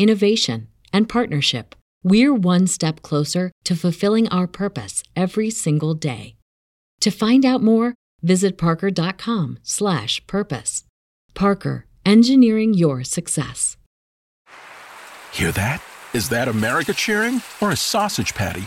innovation, and partnership, we're one step closer to fulfilling our purpose every single day. To find out more, visit parker.com/purpose. Parker, engineering your success. Hear that? Is that America cheering or a sausage patty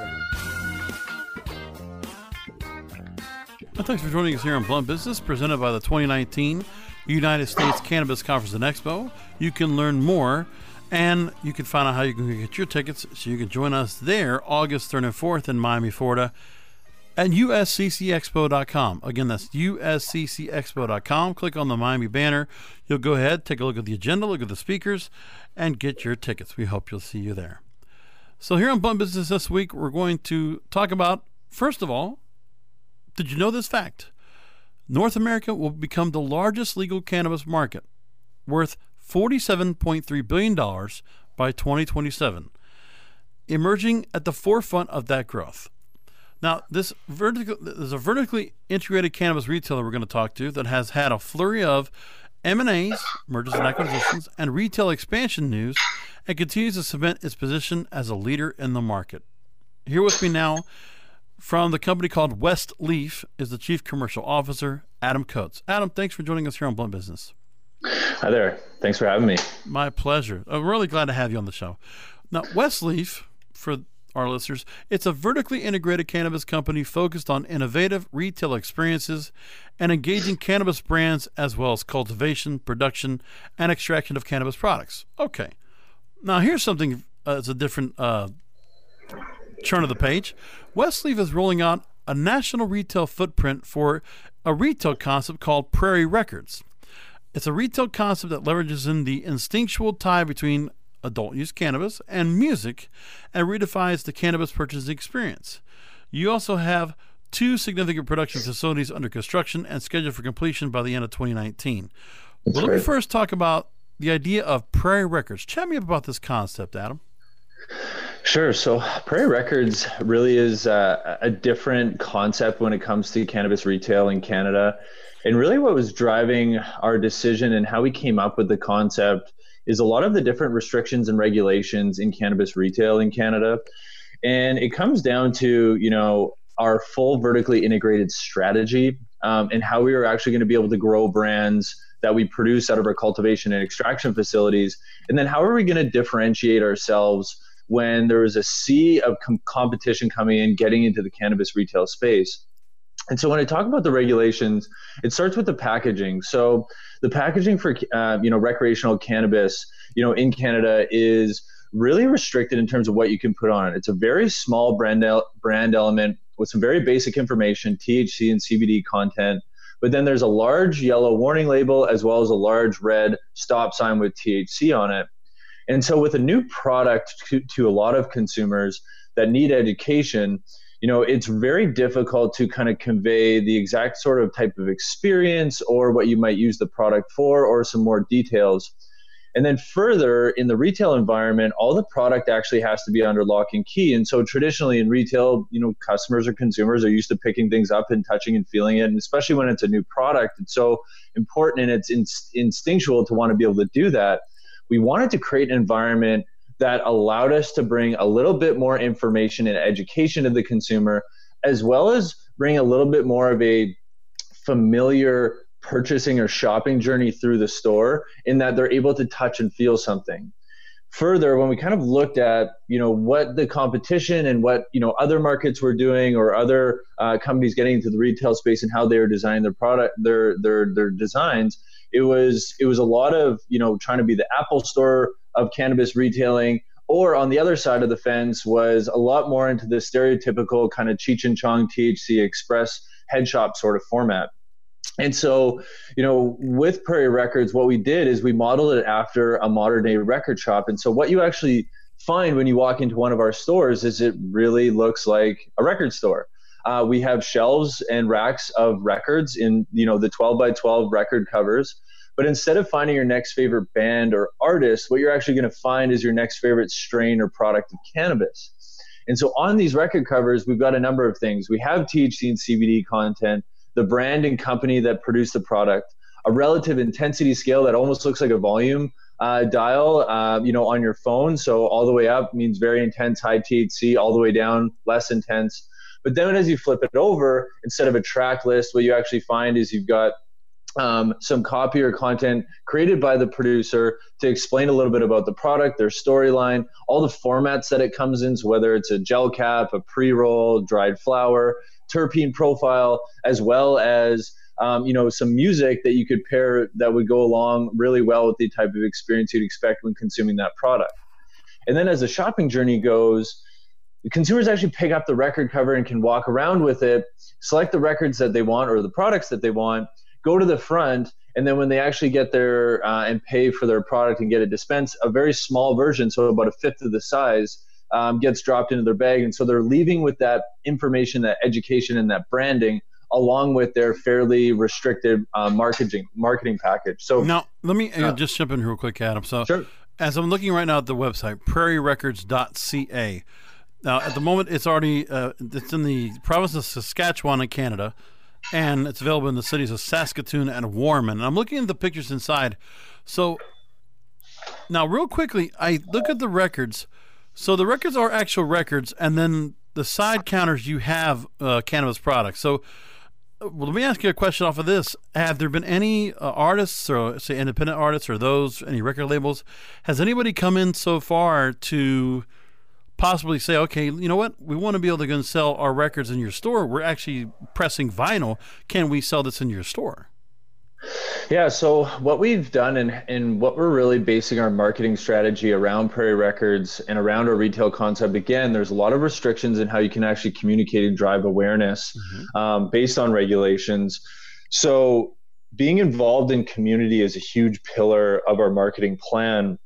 Well, thanks for joining us here on Blunt Business, presented by the 2019 United States Cannabis Conference and Expo. You can learn more and you can find out how you can get your tickets so you can join us there August 3rd and 4th in Miami, Florida at usccexpo.com. Again, that's usccexpo.com. Click on the Miami banner. You'll go ahead, take a look at the agenda, look at the speakers, and get your tickets. We hope you'll see you there. So, here on Blunt Business this week, we're going to talk about, first of all, did you know this fact? North America will become the largest legal cannabis market, worth $47.3 billion by 2027, emerging at the forefront of that growth. Now, this vertical, there's a vertically integrated cannabis retailer we're going to talk to that has had a flurry of M&As, mergers and acquisitions, and retail expansion news, and continues to cement its position as a leader in the market. Here with me now from the company called Westleaf is the Chief Commercial Officer, Adam Coates. Adam, thanks for joining us here on Blunt Business. Hi there. Thanks for having me. My pleasure. I'm really glad to have you on the show. Now, Westleaf, for our listeners, it's a vertically integrated cannabis company focused on innovative retail experiences and engaging cannabis brands as well as cultivation, production, and extraction of cannabis products. Okay. Now, here's something uh, it's a different uh, turn of the page. Westleaf is rolling out a national retail footprint for a retail concept called Prairie Records. It's a retail concept that leverages in the instinctual tie between adult use cannabis and music and redefines the cannabis purchasing experience. You also have two significant production facilities under construction and scheduled for completion by the end of 2019. Well, let me first talk about the idea of Prairie Records. Chat me up about this concept, Adam. Sure. So Prairie Records really is a, a different concept when it comes to cannabis retail in Canada. And really, what was driving our decision and how we came up with the concept is a lot of the different restrictions and regulations in cannabis retail in Canada. And it comes down to, you know, our full vertically integrated strategy um, and how we are actually going to be able to grow brands that we produce out of our cultivation and extraction facilities. And then how are we going to differentiate ourselves when there is a sea of com- competition coming in, getting into the cannabis retail space? And so when I talk about the regulations, it starts with the packaging. So the packaging for uh, you know recreational cannabis, you know, in Canada is really restricted in terms of what you can put on it. It's a very small brand el- brand element with some very basic information, THC and CBD content. But then there's a large yellow warning label as well as a large red stop sign with THC on it. And so, with a new product to, to a lot of consumers that need education, you know, it's very difficult to kind of convey the exact sort of type of experience or what you might use the product for or some more details. And then further in the retail environment, all the product actually has to be under lock and key. And so traditionally in retail, you know, customers or consumers are used to picking things up and touching and feeling it. And especially when it's a new product, it's so important and it's instinctual to want to be able to do that. We wanted to create an environment that allowed us to bring a little bit more information and education to the consumer, as well as bring a little bit more of a familiar purchasing or shopping journey through the store in that they're able to touch and feel something. Further when we kind of looked at you know what the competition and what you know other markets were doing or other uh, companies getting into the retail space and how they were designing their product their their their designs it was it was a lot of you know trying to be the apple store of cannabis retailing or on the other side of the fence was a lot more into the stereotypical kind of cheech and chong thc express head shop sort of format and so, you know, with Prairie Records, what we did is we modeled it after a modern day record shop. And so, what you actually find when you walk into one of our stores is it really looks like a record store. Uh, we have shelves and racks of records in, you know, the 12 by 12 record covers. But instead of finding your next favorite band or artist, what you're actually going to find is your next favorite strain or product of cannabis. And so on these record covers, we've got a number of things. We have THC and CBD content the brand and company that produced the product, a relative intensity scale that almost looks like a volume uh, dial, uh, you know, on your phone. So all the way up means very intense, high THC. All the way down, less intense. But then as you flip it over, instead of a track list, what you actually find is you've got um, some copy or content created by the producer to explain a little bit about the product, their storyline, all the formats that it comes in. So whether it's a gel cap, a pre-roll, dried flower, terpene profile, as well as um, you know some music that you could pair that would go along really well with the type of experience you'd expect when consuming that product. And then as the shopping journey goes, consumers actually pick up the record cover and can walk around with it, select the records that they want or the products that they want, go to the front, and then when they actually get there uh, and pay for their product and get a dispense, a very small version, so about a fifth of the size, um, gets dropped into their bag. And so they're leaving with that information, that education, and that branding along with their fairly restricted uh, marketing marketing package. So now let me uh, just jump in real quick, Adam. So sure. as I'm looking right now at the website, prairierecords.ca. Now at the moment, it's already uh, it's in the province of Saskatchewan in Canada, and it's available in the cities of Saskatoon and Warman. And I'm looking at the pictures inside. So now, real quickly, I look at the records. So the records are actual records, and then the side counters you have uh, cannabis products. So uh, well, let me ask you a question off of this. Have there been any uh, artists, or say independent artists, or those any record labels? Has anybody come in so far to possibly say, okay, you know what, we want to be able to go and sell our records in your store. We're actually pressing vinyl. Can we sell this in your store? Yeah, so what we've done and, and what we're really basing our marketing strategy around Prairie Records and around our retail concept, again, there's a lot of restrictions in how you can actually communicate and drive awareness mm-hmm. um, based on regulations. So being involved in community is a huge pillar of our marketing plan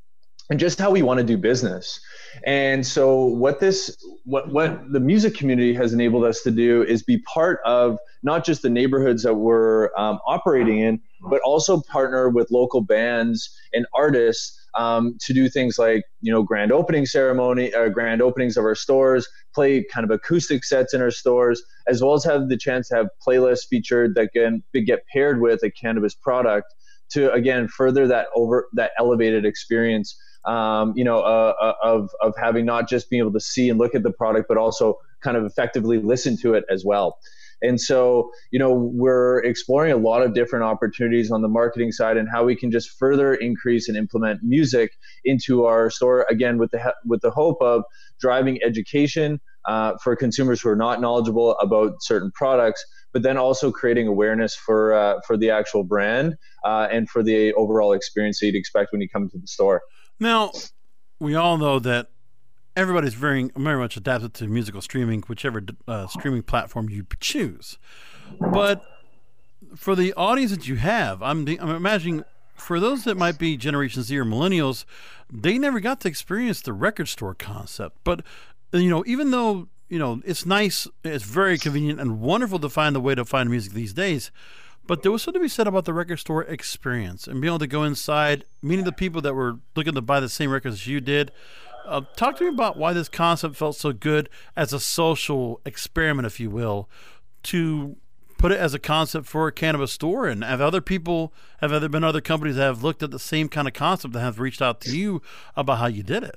and just how we want to do business. And so what this what what the music community has enabled us to do is be part of not just the neighborhoods that we're um, operating in, but also partner with local bands and artists um, to do things like you know grand opening ceremony, uh, grand openings of our stores, play kind of acoustic sets in our stores, as well as have the chance to have playlists featured that can get paired with a cannabis product to again further that over that elevated experience um, you know, uh, uh, of of having not just being able to see and look at the product, but also kind of effectively listen to it as well. And so, you know, we're exploring a lot of different opportunities on the marketing side and how we can just further increase and implement music into our store again with the with the hope of driving education uh, for consumers who are not knowledgeable about certain products, but then also creating awareness for uh, for the actual brand uh, and for the overall experience that you'd expect when you come to the store. Now, we all know that everybody's very very much adapted to musical streaming, whichever uh, streaming platform you choose. But for the audience that you have, I'm I'm imagining for those that might be Generation Z or millennials, they never got to experience the record store concept. But you know, even though you know it's nice, it's very convenient and wonderful to find the way to find music these days. But there was something to be said about the record store experience and being able to go inside, meeting the people that were looking to buy the same records as you did. Uh, talk to me about why this concept felt so good as a social experiment, if you will, to put it as a concept for a cannabis store. And have other people, have there been other companies that have looked at the same kind of concept that have reached out to you about how you did it?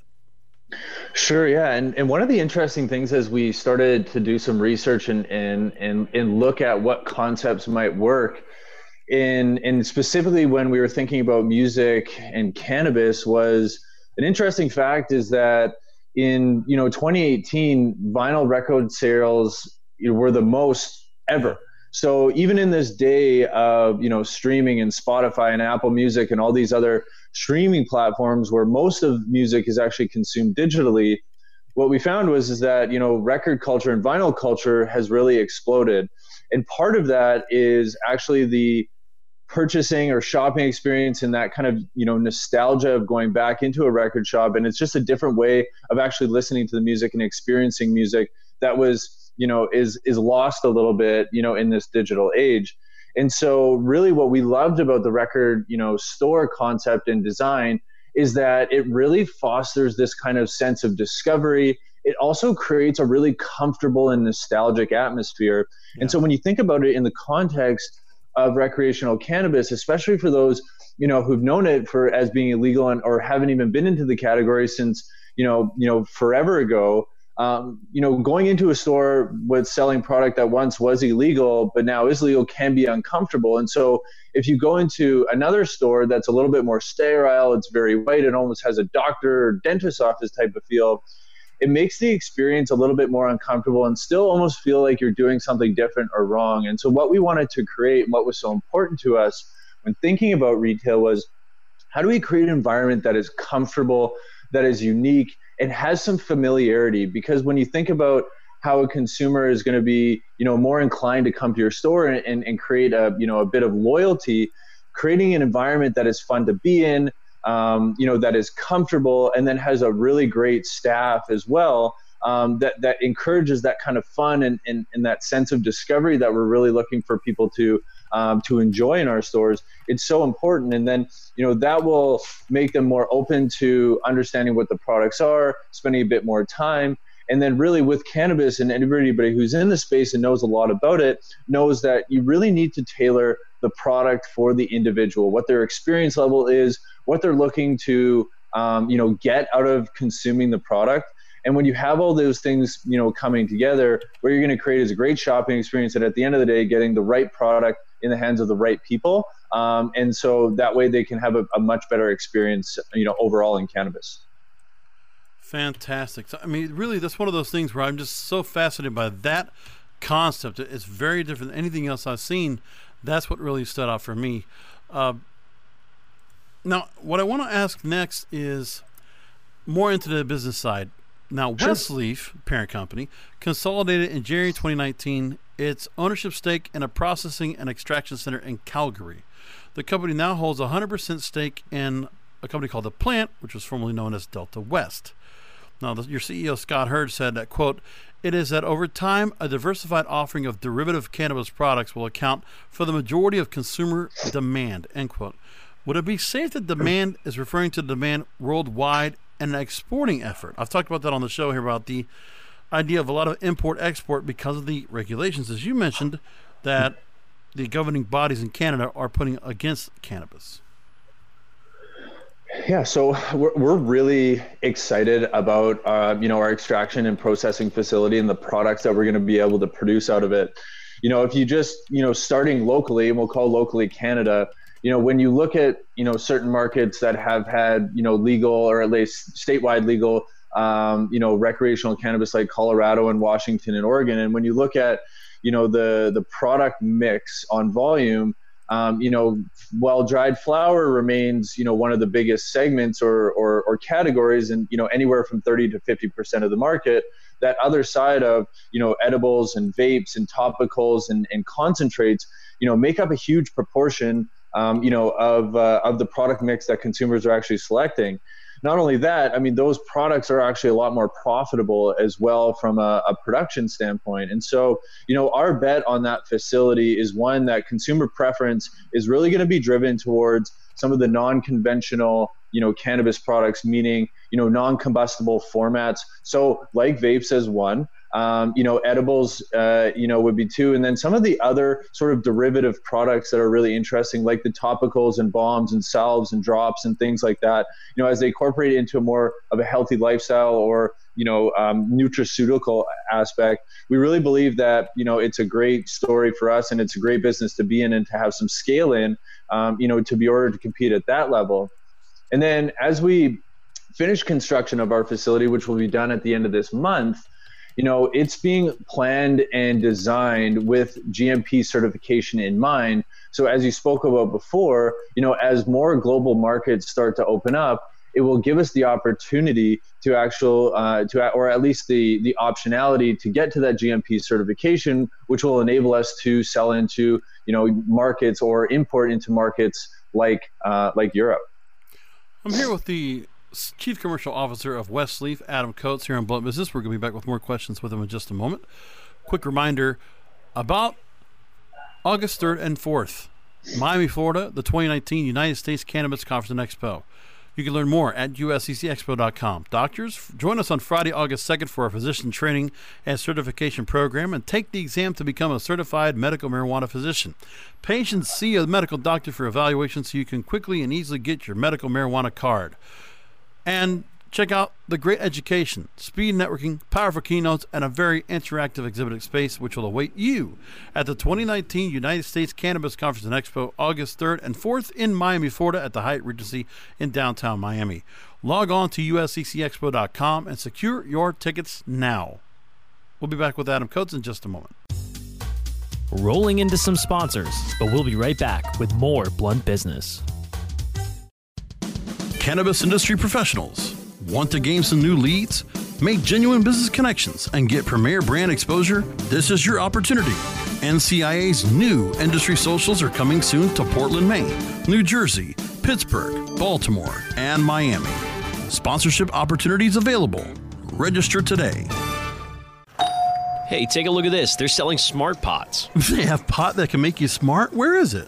Sure, yeah, and and one of the interesting things as we started to do some research and and and and look at what concepts might work, in and specifically when we were thinking about music and cannabis was an interesting fact is that in you know 2018 vinyl record sales were the most ever. So even in this day of you know streaming and Spotify and Apple Music and all these other streaming platforms where most of music is actually consumed digitally, what we found was is that you know record culture and vinyl culture has really exploded, and part of that is actually the purchasing or shopping experience and that kind of you know nostalgia of going back into a record shop. And it's just a different way of actually listening to the music and experiencing music that was you know is is lost a little bit you know in this digital age and so really what we loved about the record you know store concept and design is that it really fosters this kind of sense of discovery it also creates a really comfortable and nostalgic atmosphere yeah. and so when you think about it in the context of recreational cannabis especially for those you know who've known it for as being illegal and or haven't even been into the category since you know you know forever ago um, you know, going into a store with selling product that once was illegal but now is legal can be uncomfortable. And so, if you go into another store that's a little bit more sterile, it's very white, it almost has a doctor or dentist office type of feel. It makes the experience a little bit more uncomfortable and still almost feel like you're doing something different or wrong. And so, what we wanted to create, and what was so important to us when thinking about retail, was how do we create an environment that is comfortable, that is unique, it has some familiarity because when you think about how a consumer is going to be you know more inclined to come to your store and, and, create a you know a bit of loyalty creating an environment that is fun to be in um, you know that is comfortable and then has a really great staff as well um, that that encourages that kind of fun and, and, and that sense of discovery that we're really looking for people to um, to enjoy in our stores it's so important. And then you know that will make them more open to understanding what the products are spending a bit more time. And then really with cannabis and anybody who's in the space and knows a lot about it knows that you really need to tailor the product for the individual what their experience level is what they're looking to um, you know get out of consuming the product. And when you have all those things, you know, coming together, what you're going to create is a great shopping experience. And at the end of the day, getting the right product in the hands of the right people. Um, and so that way they can have a, a much better experience, you know, overall in cannabis. Fantastic. So, I mean, really, that's one of those things where I'm just so fascinated by that concept. It's very different than anything else I've seen. That's what really stood out for me. Uh, now, what I want to ask next is more into the business side. Now. Westleaf, parent company, consolidated in January 2019 its ownership stake in a processing and extraction center in Calgary. The company now holds a 100% stake in a company called The Plant, which was formerly known as Delta West. Now, the, your CEO, Scott Hurd, said that, quote, it is that over time, a diversified offering of derivative cannabis products will account for the majority of consumer demand, end quote. Would it be safe that demand is referring to demand worldwide and an exporting effort? I've talked about that on the show here about the idea of a lot of import export because of the regulations, as you mentioned, that the governing bodies in Canada are putting against cannabis. Yeah, so we're, we're really excited about uh, you know our extraction and processing facility and the products that we're going to be able to produce out of it. You know, if you just you know starting locally, and we'll call locally Canada. You know, when you look at you know certain markets that have had you know legal or at least statewide legal um, you know recreational cannabis like Colorado and Washington and Oregon, and when you look at you know the the product mix on volume um, you know, while dried flower remains, you know, one of the biggest segments or, or, or categories and, you know, anywhere from 30 to 50% of the market, that other side of, you know, edibles and vapes and topicals and, and concentrates, you know, make up a huge proportion, um, you know, of, uh, of the product mix that consumers are actually selecting not only that, I mean, those products are actually a lot more profitable as well from a, a, production standpoint. And so, you know, our bet on that facility is one that consumer preference is really going to be driven towards some of the non-conventional, you know, cannabis products, meaning, you know, non-combustible formats. So, like vapes as one. Um, you know, edibles, uh, you know, would be two, and then some of the other sort of derivative products that are really interesting, like the topicals and balms and salves and drops and things like that. You know, as they incorporate it into a more of a healthy lifestyle or you know um, nutraceutical aspect, we really believe that you know it's a great story for us and it's a great business to be in and to have some scale in, um, you know, to be ordered to compete at that level. And then as we finish construction of our facility, which will be done at the end of this month you know it's being planned and designed with gmp certification in mind so as you spoke about before you know as more global markets start to open up it will give us the opportunity to actual uh, to or at least the the optionality to get to that GMP certification, which will enable us to sell into you know markets or import into markets like uh, like Europe. I'm here with the Chief Commercial Officer of Westleaf, Adam Coates, here on Blunt Business. We're going to be back with more questions with him in just a moment. Quick reminder about August 3rd and 4th, Miami, Florida, the 2019 United States Cannabis Conference and Expo. You can learn more at usccexpo.com. Doctors, join us on Friday, August 2nd for our physician training and certification program and take the exam to become a certified medical marijuana physician. Patients see a medical doctor for evaluation so you can quickly and easily get your medical marijuana card. And check out the great education, speed networking, powerful keynotes, and a very interactive exhibit space which will await you at the 2019 United States Cannabis Conference and Expo, August 3rd and 4th in Miami, Florida at the Hyatt Regency in downtown Miami. Log on to usccexpo.com and secure your tickets now. We'll be back with Adam Coates in just a moment. Rolling into some sponsors, but we'll be right back with more Blunt Business. Cannabis industry professionals. Want to gain some new leads? Make genuine business connections and get premier brand exposure? This is your opportunity. NCIA's new industry socials are coming soon to Portland, Maine, New Jersey, Pittsburgh, Baltimore, and Miami. Sponsorship opportunities available. Register today. Hey, take a look at this. They're selling smart pots. They have pot that can make you smart? Where is it?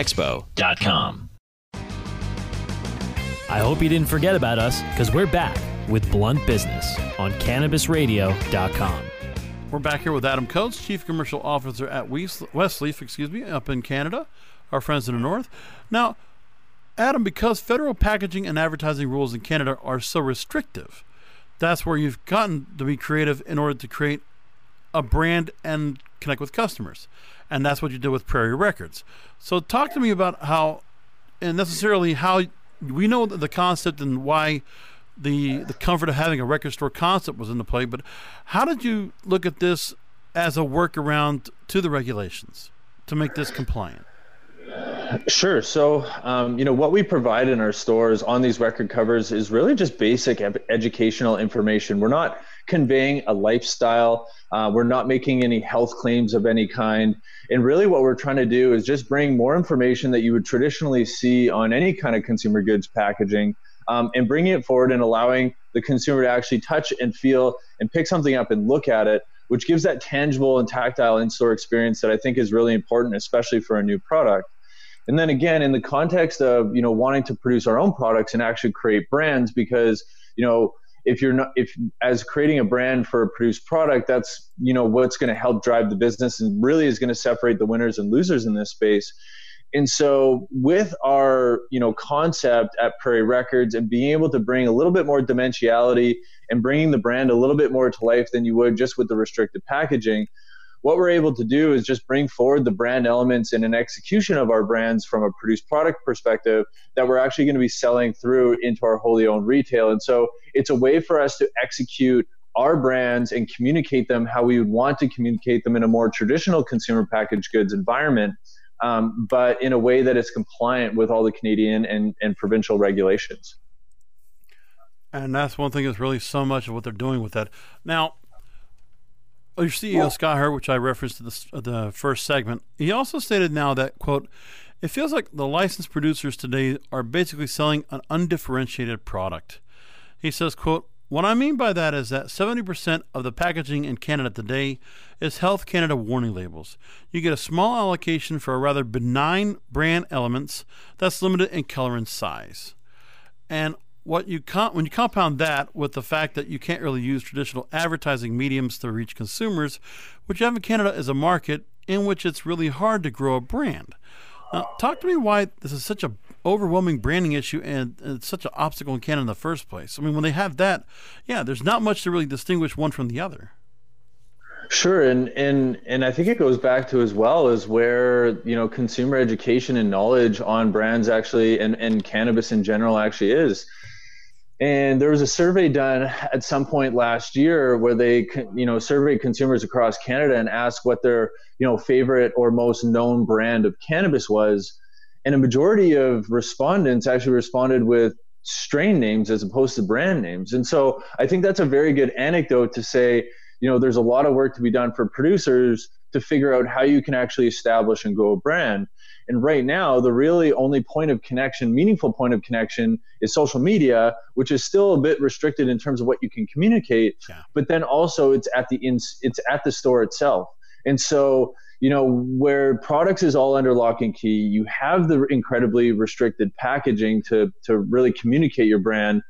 expo.com. I hope you didn't forget about us because we're back with Blunt Business on cannabisradio.com. We're back here with Adam Coates, Chief Commercial Officer at Westleaf, excuse me, up in Canada. our friends in the north. Now, Adam, because federal packaging and advertising rules in Canada are so restrictive, that's where you've gotten to be creative in order to create a brand and connect with customers. And that's what you did with Prairie Records. So, talk to me about how, and necessarily how we know the concept and why the the comfort of having a record store concept was in the play. But how did you look at this as a workaround to the regulations to make this compliant? Sure. So, um, you know, what we provide in our stores on these record covers is really just basic ed- educational information. We're not conveying a lifestyle. Uh, we're not making any health claims of any kind. And really, what we're trying to do is just bring more information that you would traditionally see on any kind of consumer goods packaging um, and bringing it forward and allowing the consumer to actually touch and feel and pick something up and look at it, which gives that tangible and tactile in store experience that I think is really important, especially for a new product. And then again, in the context of you know wanting to produce our own products and actually create brands, because you know if you're not if as creating a brand for a produced product, that's you know what's going to help drive the business and really is going to separate the winners and losers in this space. And so with our you know concept at Prairie Records and being able to bring a little bit more dimensionality and bringing the brand a little bit more to life than you would just with the restricted packaging what we're able to do is just bring forward the brand elements in an execution of our brands from a produced product perspective that we're actually going to be selling through into our wholly owned retail. And so it's a way for us to execute our brands and communicate them how we would want to communicate them in a more traditional consumer packaged goods environment, um, but in a way that is compliant with all the Canadian and, and provincial regulations. And that's one thing that's really so much of what they're doing with that. Now, Oh, your CEO Scott Hurd, which I referenced in the, the first segment, he also stated now that quote, it feels like the licensed producers today are basically selling an undifferentiated product. He says, quote, what I mean by that is that 70% of the packaging in Canada today is Health Canada warning labels. You get a small allocation for a rather benign brand elements that's limited in color and size. And what you con- when you compound that with the fact that you can't really use traditional advertising mediums to reach consumers, which you have in Canada is a market in which it's really hard to grow a brand. Now, talk to me why this is such a overwhelming branding issue and, and it's such an obstacle in Canada in the first place. I mean, when they have that, yeah, there's not much to really distinguish one from the other. Sure, and and and I think it goes back to as well as where you know consumer education and knowledge on brands actually and and cannabis in general actually is. And there was a survey done at some point last year where they, you know, surveyed consumers across Canada and asked what their, you know, favorite or most known brand of cannabis was. And a majority of respondents actually responded with strain names as opposed to brand names. And so I think that's a very good anecdote to say, you know, there's a lot of work to be done for producers to figure out how you can actually establish and grow a brand. And right now, the really only point of connection, meaningful point of connection, is social media, which is still a bit restricted in terms of what you can communicate. Yeah. But then also, it's at the in, it's at the store itself. And so, you know, where products is all under lock and key, you have the incredibly restricted packaging to to really communicate your brand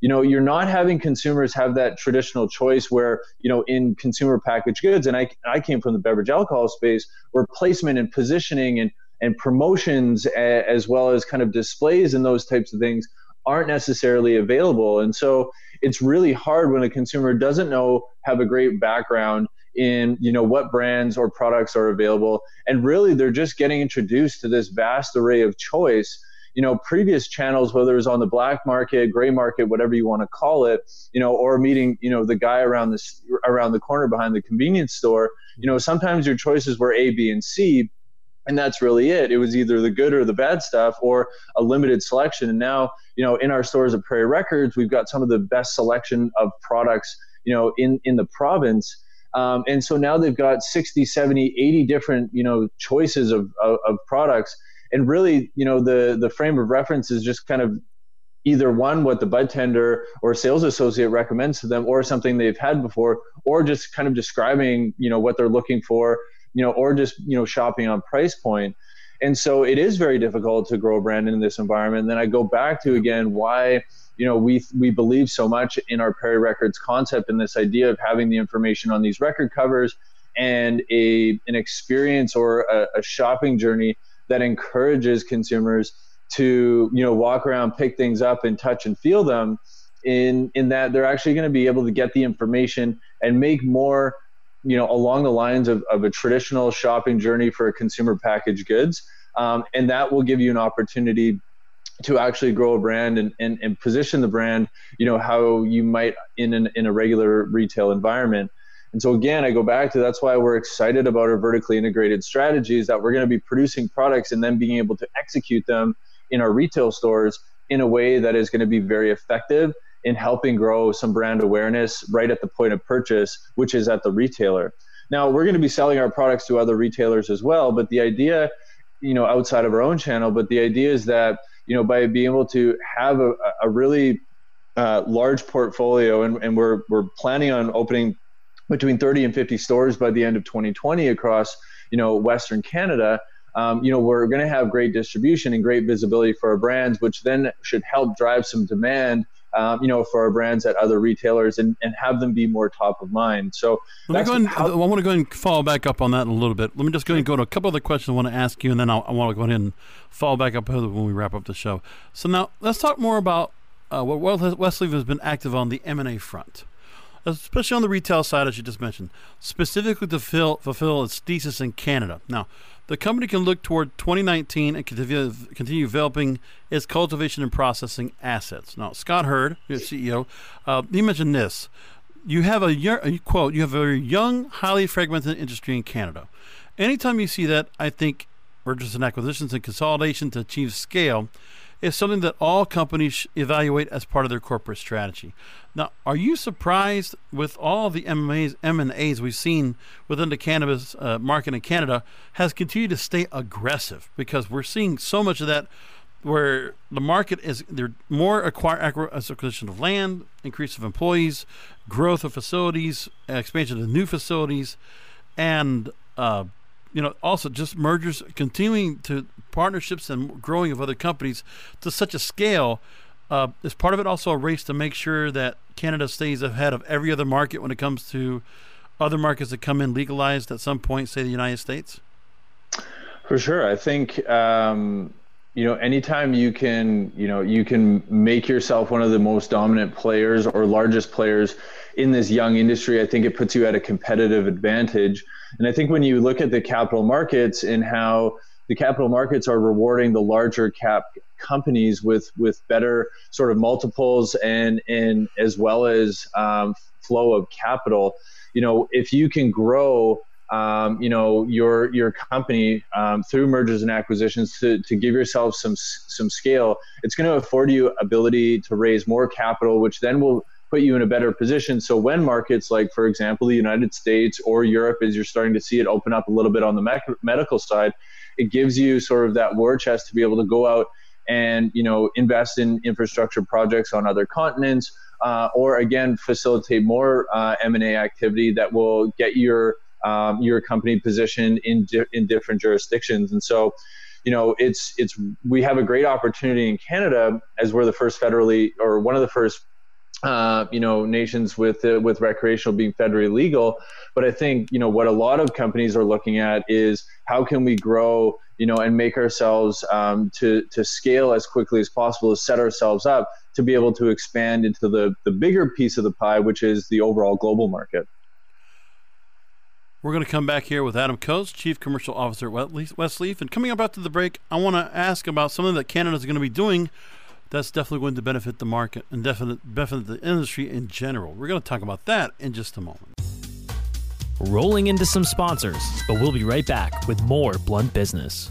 you know you're not having consumers have that traditional choice where you know in consumer packaged goods and i, I came from the beverage alcohol space where placement and positioning and and promotions as well as kind of displays and those types of things aren't necessarily available. And so it's really hard when a consumer doesn't know have a great background in you know what brands or products are available. And really they're just getting introduced to this vast array of choice you know previous channels whether it was on the black market gray market whatever you want to call it you know or meeting you know the guy around this around the corner behind the convenience store you know sometimes your choices were a b and c and that's really it. It was either the good or the bad stuff or a limited selection. And now you know in our stores at prairie records we've got some of the best selection of products you know in in the province. Um, and so now they've got 60 70 80 different you know choices of, of, of products and really, you know, the the frame of reference is just kind of either one what the bud tender or sales associate recommends to them, or something they've had before, or just kind of describing, you know, what they're looking for, you know, or just you know shopping on price point. And so it is very difficult to grow a brand in this environment. And then I go back to again why you know we we believe so much in our Prairie Records concept and this idea of having the information on these record covers and a an experience or a, a shopping journey that encourages consumers to you know walk around pick things up and touch and feel them in in that they're actually going to be able to get the information and make more you know along the lines of, of a traditional shopping journey for consumer packaged goods. Um, and that will give you an opportunity to actually grow a brand and, and, and position the brand you know how you might in an, in a regular retail environment and so again i go back to that's why we're excited about our vertically integrated strategies that we're going to be producing products and then being able to execute them in our retail stores in a way that is going to be very effective in helping grow some brand awareness right at the point of purchase, which is at the retailer. Now, we're going to be selling our products to other retailers as well, but the idea, you know, outside of our own channel, but the idea is that, you know, by being able to have a, a really uh, large portfolio, and, and we're, we're planning on opening between 30 and 50 stores by the end of 2020 across, you know, Western Canada. Um, you know, we're going to have great distribution and great visibility for our brands, which then should help drive some demand um, you know, for our brands at other retailers and, and have them be more top of mind. So let me go and, how, I want to go and follow back up on that in a little bit. Let me just go and go to a couple other questions I want to ask you, and then I'll, I want to go ahead and follow back up when we wrap up the show. So now let's talk more about uh, what Westleaf has been active on the M&A front especially on the retail side, as you just mentioned, specifically to fill, fulfill its thesis in Canada. Now, the company can look toward 2019 and continue, continue developing its cultivation and processing assets. Now, Scott Hurd, your CEO, uh, he mentioned this. You have a, a quote, you have a young, highly fragmented industry in Canada. Anytime you see that, I think mergers and acquisitions and consolidation to achieve scale is something that all companies evaluate as part of their corporate strategy. Now, are you surprised with all the M&As, M&As we've seen within the cannabis uh, market in Canada has continued to stay aggressive because we're seeing so much of that where the market is there more acquire acquisition of land, increase of employees, growth of facilities, expansion of new facilities, and uh, you know, also just mergers, continuing to partnerships and growing of other companies to such a scale. Uh, is part of it also a race to make sure that Canada stays ahead of every other market when it comes to other markets that come in legalized at some point, say the United States? For sure, I think um, you know anytime you can you know you can make yourself one of the most dominant players or largest players in this young industry, I think it puts you at a competitive advantage. And I think when you look at the capital markets and how the capital markets are rewarding the larger cap companies with with better sort of multiples and and as well as um, flow of capital, you know, if you can grow um, you know your your company um, through mergers and acquisitions to, to give yourself some some scale it's going to afford you ability to raise more capital which then will put you in a better position. So when markets like, for example, the United States or Europe, as you're starting to see it open up a little bit on the me- medical side, it gives you sort of that war chest to be able to go out and you know invest in infrastructure projects on other continents, uh, or again facilitate more uh, M&A activity that will get your um, your company positioned in di- in different jurisdictions. And so, you know, it's it's we have a great opportunity in Canada as we're the first federally or one of the first uh, you know nations with uh, with recreational being federally legal but i think you know what a lot of companies are looking at is how can we grow you know and make ourselves um, to to scale as quickly as possible to set ourselves up to be able to expand into the the bigger piece of the pie which is the overall global market we're going to come back here with Adam Coates, Chief Commercial Officer at Westleaf. And coming up after the break, I want to ask about something that Canada is going to be doing that's definitely going to benefit the market and definitely benefit the industry in general. We're going to talk about that in just a moment. Rolling into some sponsors, but we'll be right back with more Blunt Business.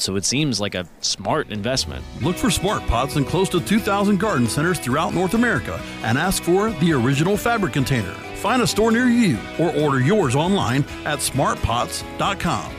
so it seems like a smart investment. Look for Smart Pots in close to 2,000 garden centers throughout North America and ask for the original fabric container. Find a store near you or order yours online at smartpots.com.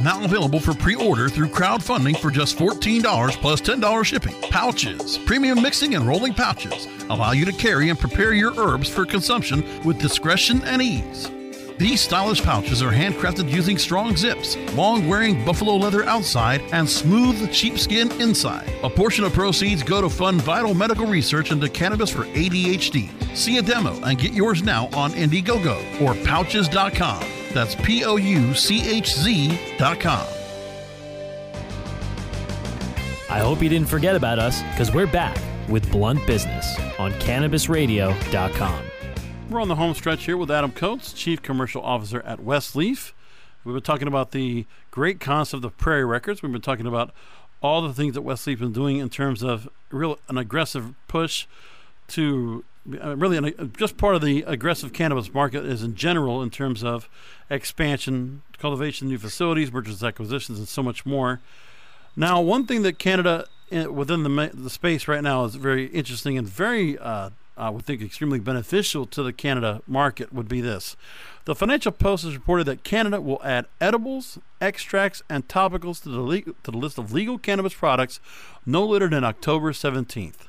Now available for pre order through crowdfunding for just $14 plus $10 shipping. Pouchz, premium mixing and rolling pouches, allow you to carry and prepare your herbs for consumption with discretion and ease. These stylish pouches are handcrafted using strong zips, long wearing buffalo leather outside, and smooth sheepskin inside. A portion of proceeds go to fund vital medical research into cannabis for ADHD. See a demo and get yours now on Indiegogo or pouchz.com. That's P O U C H Z.com. I hope you didn't forget about us because we're back with Blunt Business on CannabisRadio.com. We're on the home stretch here with Adam Coates, Chief Commercial Officer at Westleaf. We've been talking about the great concept of Prairie Records. We've been talking about all the things that Westleaf been doing in terms of real an aggressive push to uh, really an, just part of the aggressive cannabis market is in general in terms of expansion, cultivation, new facilities, mergers, acquisitions, and so much more. Now, one thing that Canada uh, within the the space right now is very interesting and very uh, I would think extremely beneficial to the Canada market would be this. The Financial Post has reported that Canada will add edibles, extracts, and topicals to the, le- to the list of legal cannabis products no later than October 17th.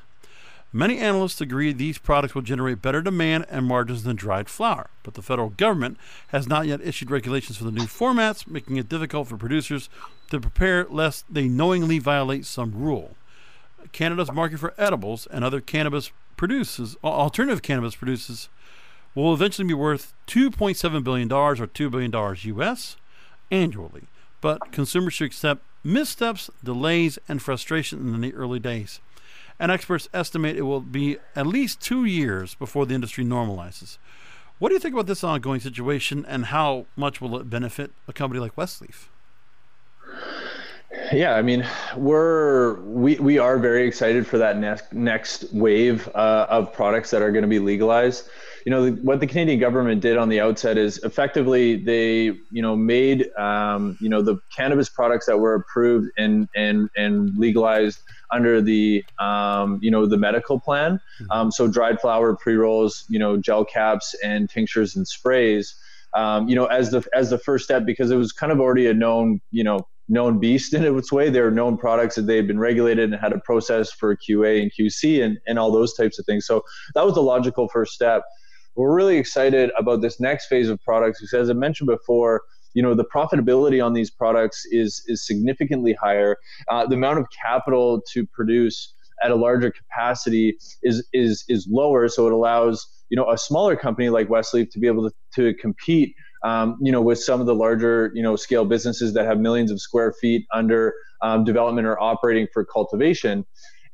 Many analysts agree these products will generate better demand and margins than dried flower, but the federal government has not yet issued regulations for the new formats, making it difficult for producers to prepare lest they knowingly violate some rule. Canada's market for edibles and other cannabis produces, alternative cannabis produces, will eventually be worth $2.7 billion or $2 billion US annually. But consumers should accept missteps, delays, and frustration in the early days. And experts estimate it will be at least two years before the industry normalizes. What do you think about this ongoing situation and how much will it benefit a company like Westleaf? Yeah, I mean, we're we we are very excited for that next next wave uh, of products that are going to be legalized. You know, what the Canadian government did on the outset is effectively they you know made um, you know the cannabis products that were approved and and and legalized under the um, you know the medical plan. Mm-hmm. Um, so dried flower, pre rolls, you know, gel caps, and tinctures and sprays. Um, you know, as the as the first step because it was kind of already a known you know known beast in its way. They were known products that they had been regulated and had a process for QA and QC and, and all those types of things. So that was the logical first step. We're really excited about this next phase of products because, as I mentioned before, you know the profitability on these products is is significantly higher. Uh, the amount of capital to produce at a larger capacity is is is lower, so it allows you know a smaller company like Westleaf to be able to, to compete um, you know, with some of the larger, you know, scale businesses that have millions of square feet under um, development or operating for cultivation.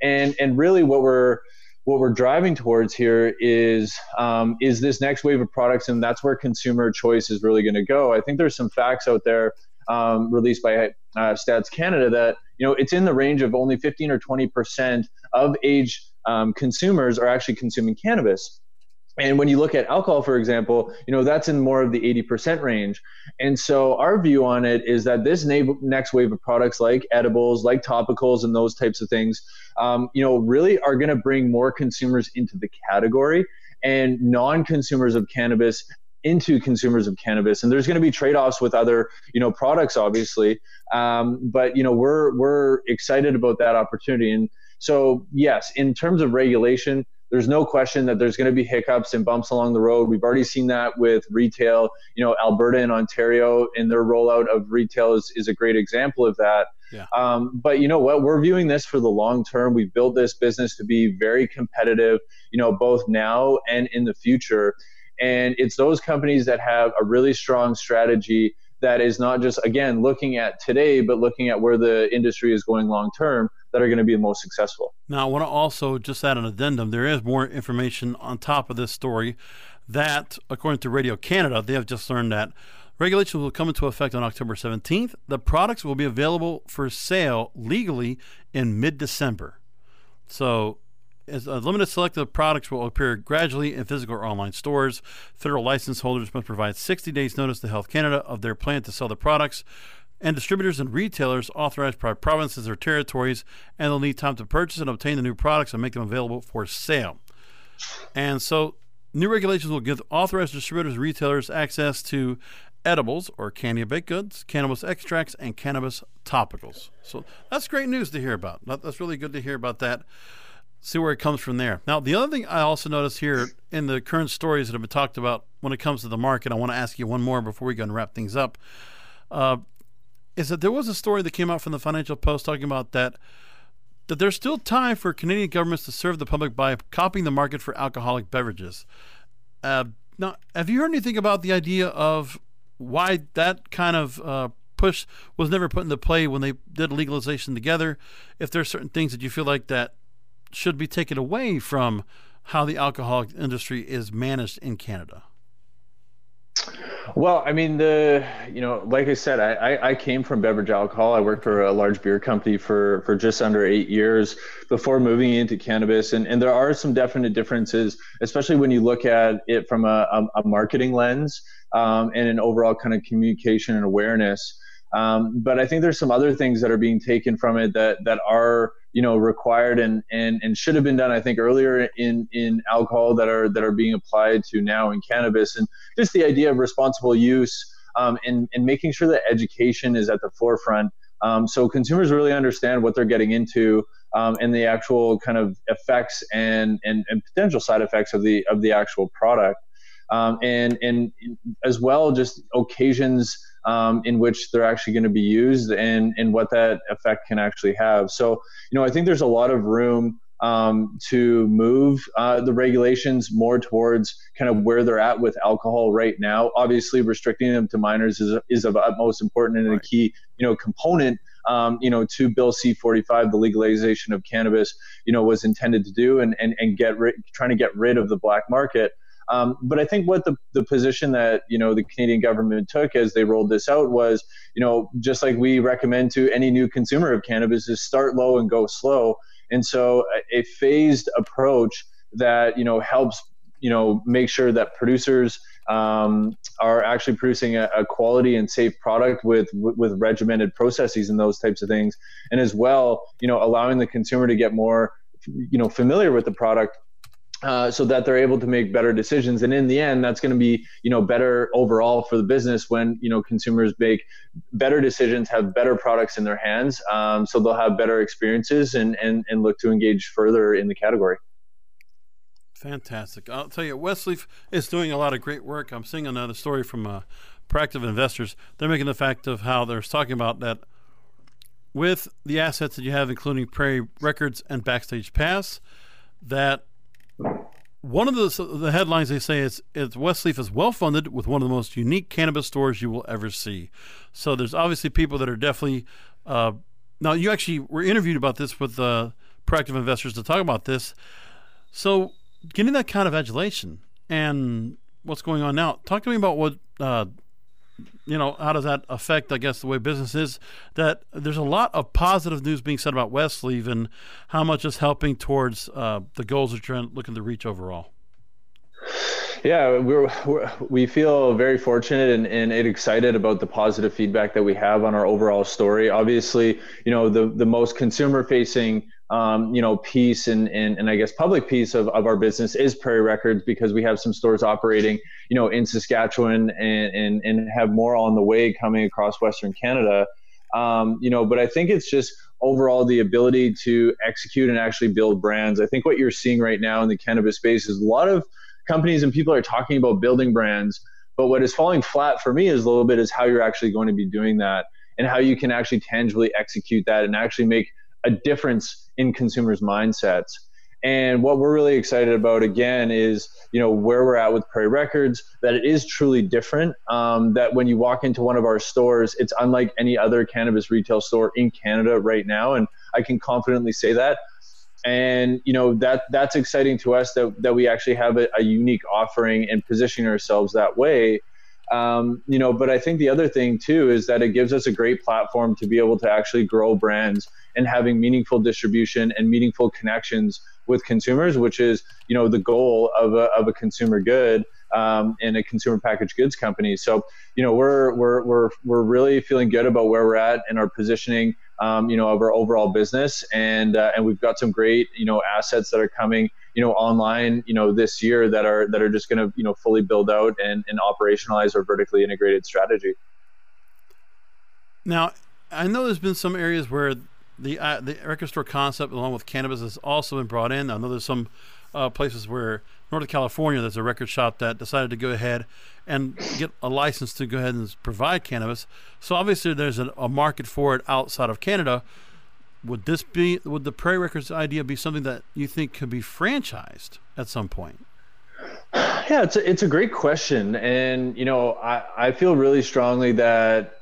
And, and really what we're, what we're driving towards here is um, is this next wave of products, and that's where consumer choice is really going to go. I think there's some facts out there um, released by uh, Stats Canada that you know it's in the range of only 15 or 20 percent of age um, consumers are actually consuming cannabis. And when you look at alcohol, for example, you know that's in more of the 80% range. And so our view on it is that this next wave of products like edibles, like topicals, and those types of things, um, you know, really are going to bring more consumers into the category and non-consumers of cannabis into consumers of cannabis. And there's going to be trade-offs with other, you know, products, obviously. Um, but you know, we're we're excited about that opportunity. And so, yes, in terms of regulation there's no question that there's going to be hiccups and bumps along the road. We've already seen that with retail. You know, Alberta and Ontario in their rollout of retail is, is a great example of that. Yeah. Um, but you know what? We're viewing this for the long term. We've built this business to be very competitive, you know, both now and in the future. And it's those companies that have a really strong strategy that is not just again looking at today, but looking at where the industry is going long term that are going to be the most successful. Now, I want to also just add an addendum. There is more information on top of this story that, according to Radio Canada, they have just learned that regulations will come into effect on October 17th. The products will be available for sale legally in mid December. So, a limited select of products will appear gradually in physical or online stores. Federal license holders must provide 60 days notice to Health Canada of their plan to sell the products and distributors and retailers authorized by provinces or territories, and they'll need time to purchase and obtain the new products and make them available for sale. And so, new regulations will give authorized distributors and retailers access to edibles or candy and baked goods, cannabis extracts, and cannabis topicals. So that's great news to hear about. That's really good to hear about that. See where it comes from there. Now, the other thing I also noticed here in the current stories that have been talked about when it comes to the market, I want to ask you one more before we go and wrap things up. Uh, is that there was a story that came out from the Financial Post talking about that that there's still time for Canadian governments to serve the public by copying the market for alcoholic beverages. Uh, now, have you heard anything about the idea of why that kind of uh, push was never put into play when they did legalization together? If there's certain things that you feel like that should be taken away from how the alcohol industry is managed in Canada? Well, I mean, the you know, like I said, I, I came from beverage alcohol. I worked for a large beer company for for just under eight years before moving into cannabis, and and there are some definite differences, especially when you look at it from a, a, marketing lens um, and an overall kind of communication and awareness. Um, but I think there's some other things that are being taken from it that that are you know required and and and should have been done I think earlier in in alcohol that are that are being applied to now in cannabis. And just the idea of responsible use um, and and making sure that education is at the forefront um, so consumers really understand what they're getting into um, and the actual kind of effects and, and and potential side effects of the of the actual product. Um, and and as well just occasions um, in which they're actually going to be used and, and what that effect can actually have. So, you know, I think there's a lot of room um, to move uh, the regulations more towards kind of where they're at with alcohol right now. Obviously, restricting them to minors is, is of utmost important and right. a key, you know, component. Um, you know, to Bill C-45, the legalization of cannabis, you know, was intended to do, and and and get ri- trying to get rid of the black market. Um, but I think what the, the position that you know the Canadian government took as they rolled this out was, you know, just like we recommend to any new consumer of cannabis, is start low and go slow. And so a phased approach that you know helps you know make sure that producers um, are actually producing a, a, quality and safe product with, with regimented processes and those types of things, and as well, you know, allowing the consumer to get more you know familiar with the product uh, so that they're able to make better decisions. And in the end that's going to be you know better overall for the business when you know consumers make better decisions have better products in their hands um, so they'll have better experiences and, and and look to engage further in the category. Fantastic. I'll tell you westleaf is doing a lot of great work. I'm seeing another story from uh, proactive investors. They're making the fact of how they're talking about that with the assets that you have including prairie records and backstage pass that one of the, the headlines they say is, is Westleaf is well funded with one of the most unique cannabis stores you will ever see. So there's obviously people that are definitely. Uh, now you actually were interviewed about this with uh, proactive investors to talk about this. So getting that kind of adulation and what's going on now. Talk to me about what uh, you know, how does that affect, I guess, the way business is? That there's a lot of positive news being said about Westleaf and how much is helping towards uh, the goals that you're looking to reach overall. Yeah, we're, we're, we feel very fortunate and, and excited about the positive feedback that we have on our overall story. Obviously, you know, the, the most consumer facing um, you know, piece and, and, and I guess public piece of, of our business is Prairie Records because we have some stores operating, you know, in Saskatchewan and, and, and have more on the way coming across Western Canada. Um, you know, but I think it's just overall the ability to execute and actually build brands. I think what you're seeing right now in the cannabis space is a lot of companies and people are talking about building brands, but what is falling flat for me is a little bit is how you're actually going to be doing that and how you can actually tangibly execute that and actually make a difference in consumers' mindsets. And what we're really excited about again is, you know, where we're at with Prairie Records, that it is truly different. Um, that when you walk into one of our stores, it's unlike any other cannabis retail store in Canada right now. And I can confidently say that. And you know that that's exciting to us that that we actually have a, a unique offering and positioning ourselves that way. Um, you know, but I think the other thing too is that it gives us a great platform to be able to actually grow brands and having meaningful distribution and meaningful connections with consumers, which is you know the goal of a, of a consumer good um, in a consumer packaged goods company. So you know we're we're we're we're really feeling good about where we're at and our positioning. Um, you know of our overall business, and uh, and we've got some great you know assets that are coming you know online you know this year that are that are just going to you know fully build out and, and operationalize our vertically integrated strategy. Now, I know there's been some areas where the uh, the record store concept, along with cannabis, has also been brought in. I know there's some uh, places where Northern California, there's a record shop that decided to go ahead and get a license to go ahead and provide cannabis. So obviously, there's a, a market for it outside of Canada. Would this be would the Prairie Records idea be something that you think could be franchised at some point? Yeah, it's a, it's a great question, and you know, I I feel really strongly that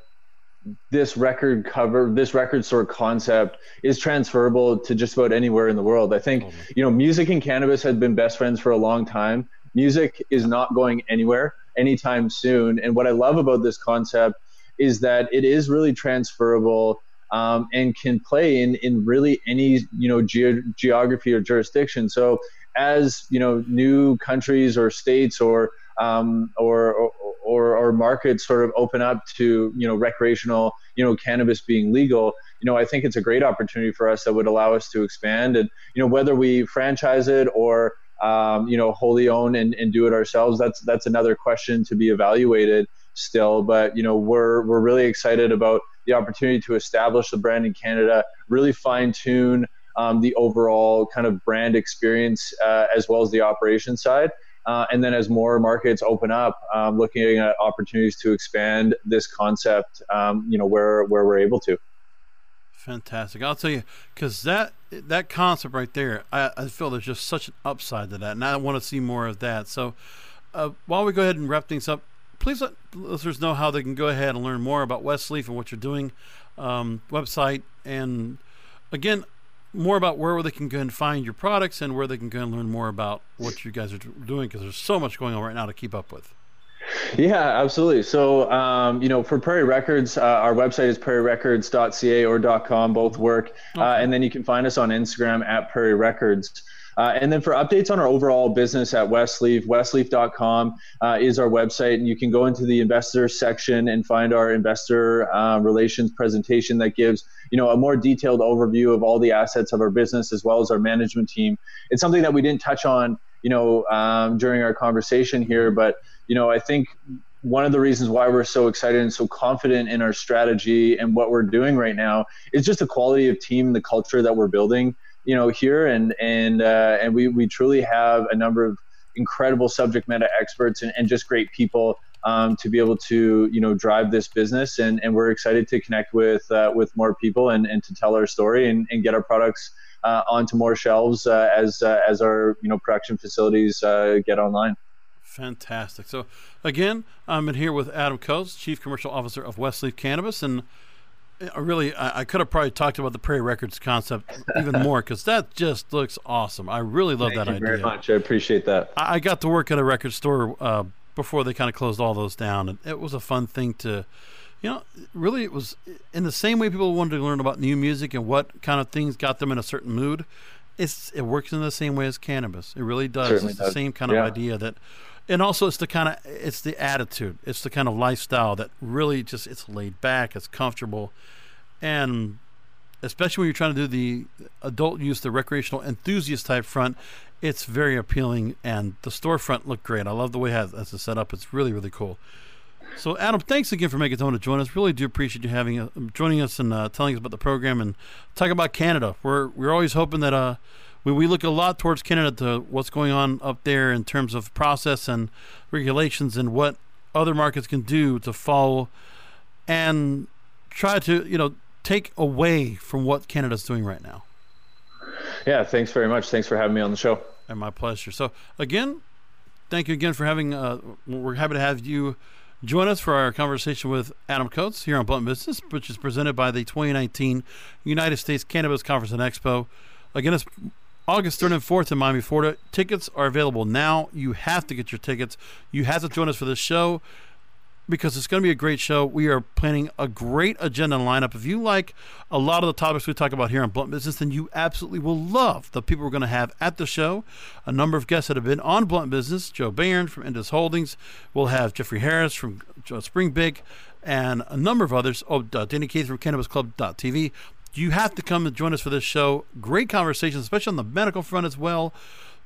this record cover, this record store concept is transferable to just about anywhere in the world. I think, you know, music and cannabis had been best friends for a long time. Music is not going anywhere anytime soon. And what I love about this concept is that it is really transferable um, and can play in, in really any, you know, ge- geography or jurisdiction. So as, you know, new countries or states or, um, or, or or, or markets sort of open up to you know recreational you know cannabis being legal you know i think it's a great opportunity for us that would allow us to expand and you know whether we franchise it or um, you know wholly own and, and do it ourselves that's that's another question to be evaluated still but you know we're we're really excited about the opportunity to establish the brand in canada really fine tune um, the overall kind of brand experience uh, as well as the operation side uh, and then as more markets open up, um, looking at opportunities to expand this concept, um, you know, where where we're able to. Fantastic! I'll tell you, because that that concept right there, I, I, feel there's just such an upside to that, and I want to see more of that. So, uh, while we go ahead and wrap things up, please let listeners know how they can go ahead and learn more about Westleaf and what you're doing, um, website, and again, more about where they can go and find your products and where they can go and learn more about what you guys are doing because there's so much going on right now to keep up with. Yeah, absolutely. So, um, you know, for Prairie Records, uh, our website is prairierecords.ca or .com, both work. Uh, okay. Uh, and then you can find us on Instagram at Prairie Records. Uh, and then for updates on our overall business at Westleaf, westleaf.com uh, is our website. And you can go into the investor section and find our investor uh, relations presentation that gives, you know, a more detailed overview of all the assets of our business as well as our management team. It's something that we didn't touch on, you know, um, during our conversation here, but, you know, I think one of the reasons why we're so excited and so confident in our strategy and what we're doing right now is just the quality of team, the culture that we're building you know here and and uh, and we we truly have a number of incredible subject matter experts and, and just great people um, to be able to you know drive this business and, and we're excited to connect with uh, with more people and, and to tell our story and, and get our products uh, onto more shelves uh, as uh, as our you know production facilities uh, get online. Fantastic. So again, I'm in here with Adam Coates, Chief Commercial Officer of Westleaf Cannabis and really, I, I, could have probably talked about the Prairie Records concept even more because that just looks awesome. I really love Thank that idea. Very much, I appreciate that. I, I got to work at a record store uh, before they kind of closed all those down, and it was a fun thing to, you know, really it was in the same way people wanted to learn about new music and what kind of things got them in a certain mood. It's it works in the same way as cannabis. It really does. Certainly it's does. the same kind of idea that and also it's the kind of it's the attitude. It's the kind of lifestyle that really just it's laid back it's comfortable. And especially when you're trying to do the adult use the recreational enthusiast type front it's very appealing and the storefront looked great. I love the way it has it set up. It's really really cool. So adam thanks again for making time to join us. Really do appreciate you having uh, joining us and uh, telling us about the program and talking about canada. We're we're always hoping that uh we, we look a lot towards Canada to what's going on up there in terms of process and regulations and what other markets can do to follow and try to you know take away from what Canada's doing right now. Yeah, thanks very much. Thanks for having me on the show. And my pleasure. So, again, thank you again for having, uh, we're happy to have you join us for our conversation with Adam Coates here on Blunt Business, which is presented by the 2019 United States Cannabis Conference and Expo. Again, it's August 3rd and 4th in Miami, Florida. Tickets are available now. You have to get your tickets. You have to join us for this show because it's going to be a great show. We are planning a great agenda and lineup. If you like a lot of the topics we talk about here on Blunt Business, then you absolutely will love the people we're going to have at the show. A number of guests that have been on Blunt Business Joe Bayern from Indus Holdings. We'll have Jeffrey Harris from Springbig and a number of others. Oh, uh, Danny Keith from CannabisClub.tv. You have to come and join us for this show. Great conversations, especially on the medical front as well.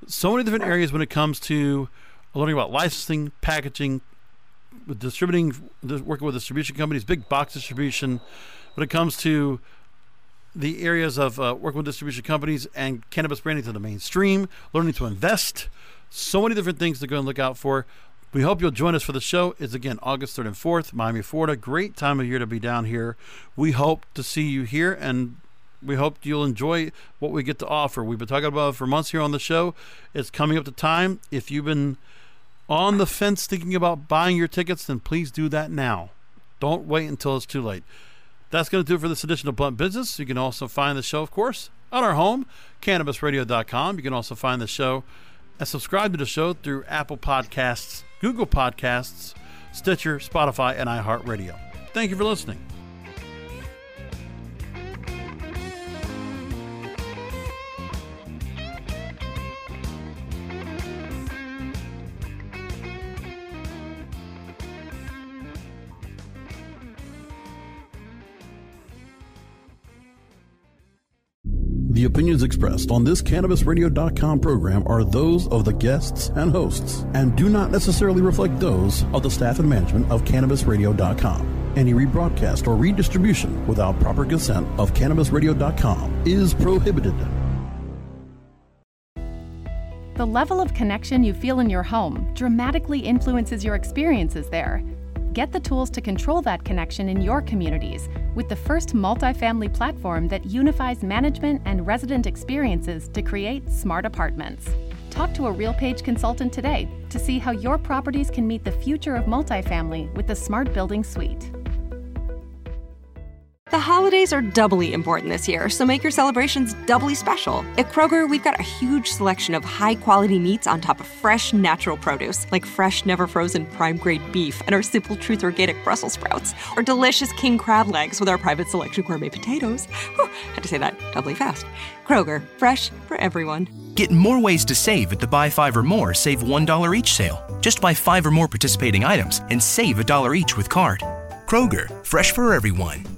So many different areas when it comes to learning about licensing, packaging, distributing, working with distribution companies, big box distribution. When it comes to the areas of uh, working with distribution companies and cannabis branding to the mainstream, learning to invest, so many different things to go and look out for. We hope you'll join us for the show. It's again August 3rd and 4th, Miami, Florida. Great time of year to be down here. We hope to see you here and we hope you'll enjoy what we get to offer. We've been talking about it for months here on the show. It's coming up to time. If you've been on the fence thinking about buying your tickets, then please do that now. Don't wait until it's too late. That's going to do it for this edition of Blunt Business. You can also find the show, of course, on our home, cannabisradio.com. You can also find the show and subscribe to the show through Apple Podcasts, Google Podcasts, Stitcher, Spotify, and iHeartRadio. Thank you for listening. The opinions expressed on this CannabisRadio.com program are those of the guests and hosts and do not necessarily reflect those of the staff and management of CannabisRadio.com. Any rebroadcast or redistribution without proper consent of CannabisRadio.com is prohibited. The level of connection you feel in your home dramatically influences your experiences there. Get the tools to control that connection in your communities with the first multifamily platform that unifies management and resident experiences to create smart apartments. Talk to a RealPage consultant today to see how your properties can meet the future of multifamily with the Smart Building Suite. The holidays are doubly important this year, so make your celebrations doubly special. At Kroger, we've got a huge selection of high quality meats on top of fresh, natural produce, like fresh, never frozen prime grade beef and our Simple Truth organic Brussels sprouts, or delicious king crab legs with our private selection gourmet potatoes. Whew, had to say that doubly fast. Kroger, fresh for everyone. Get more ways to save at the Buy Five or More Save $1 each sale. Just buy five or more participating items and save a dollar each with card. Kroger, fresh for everyone.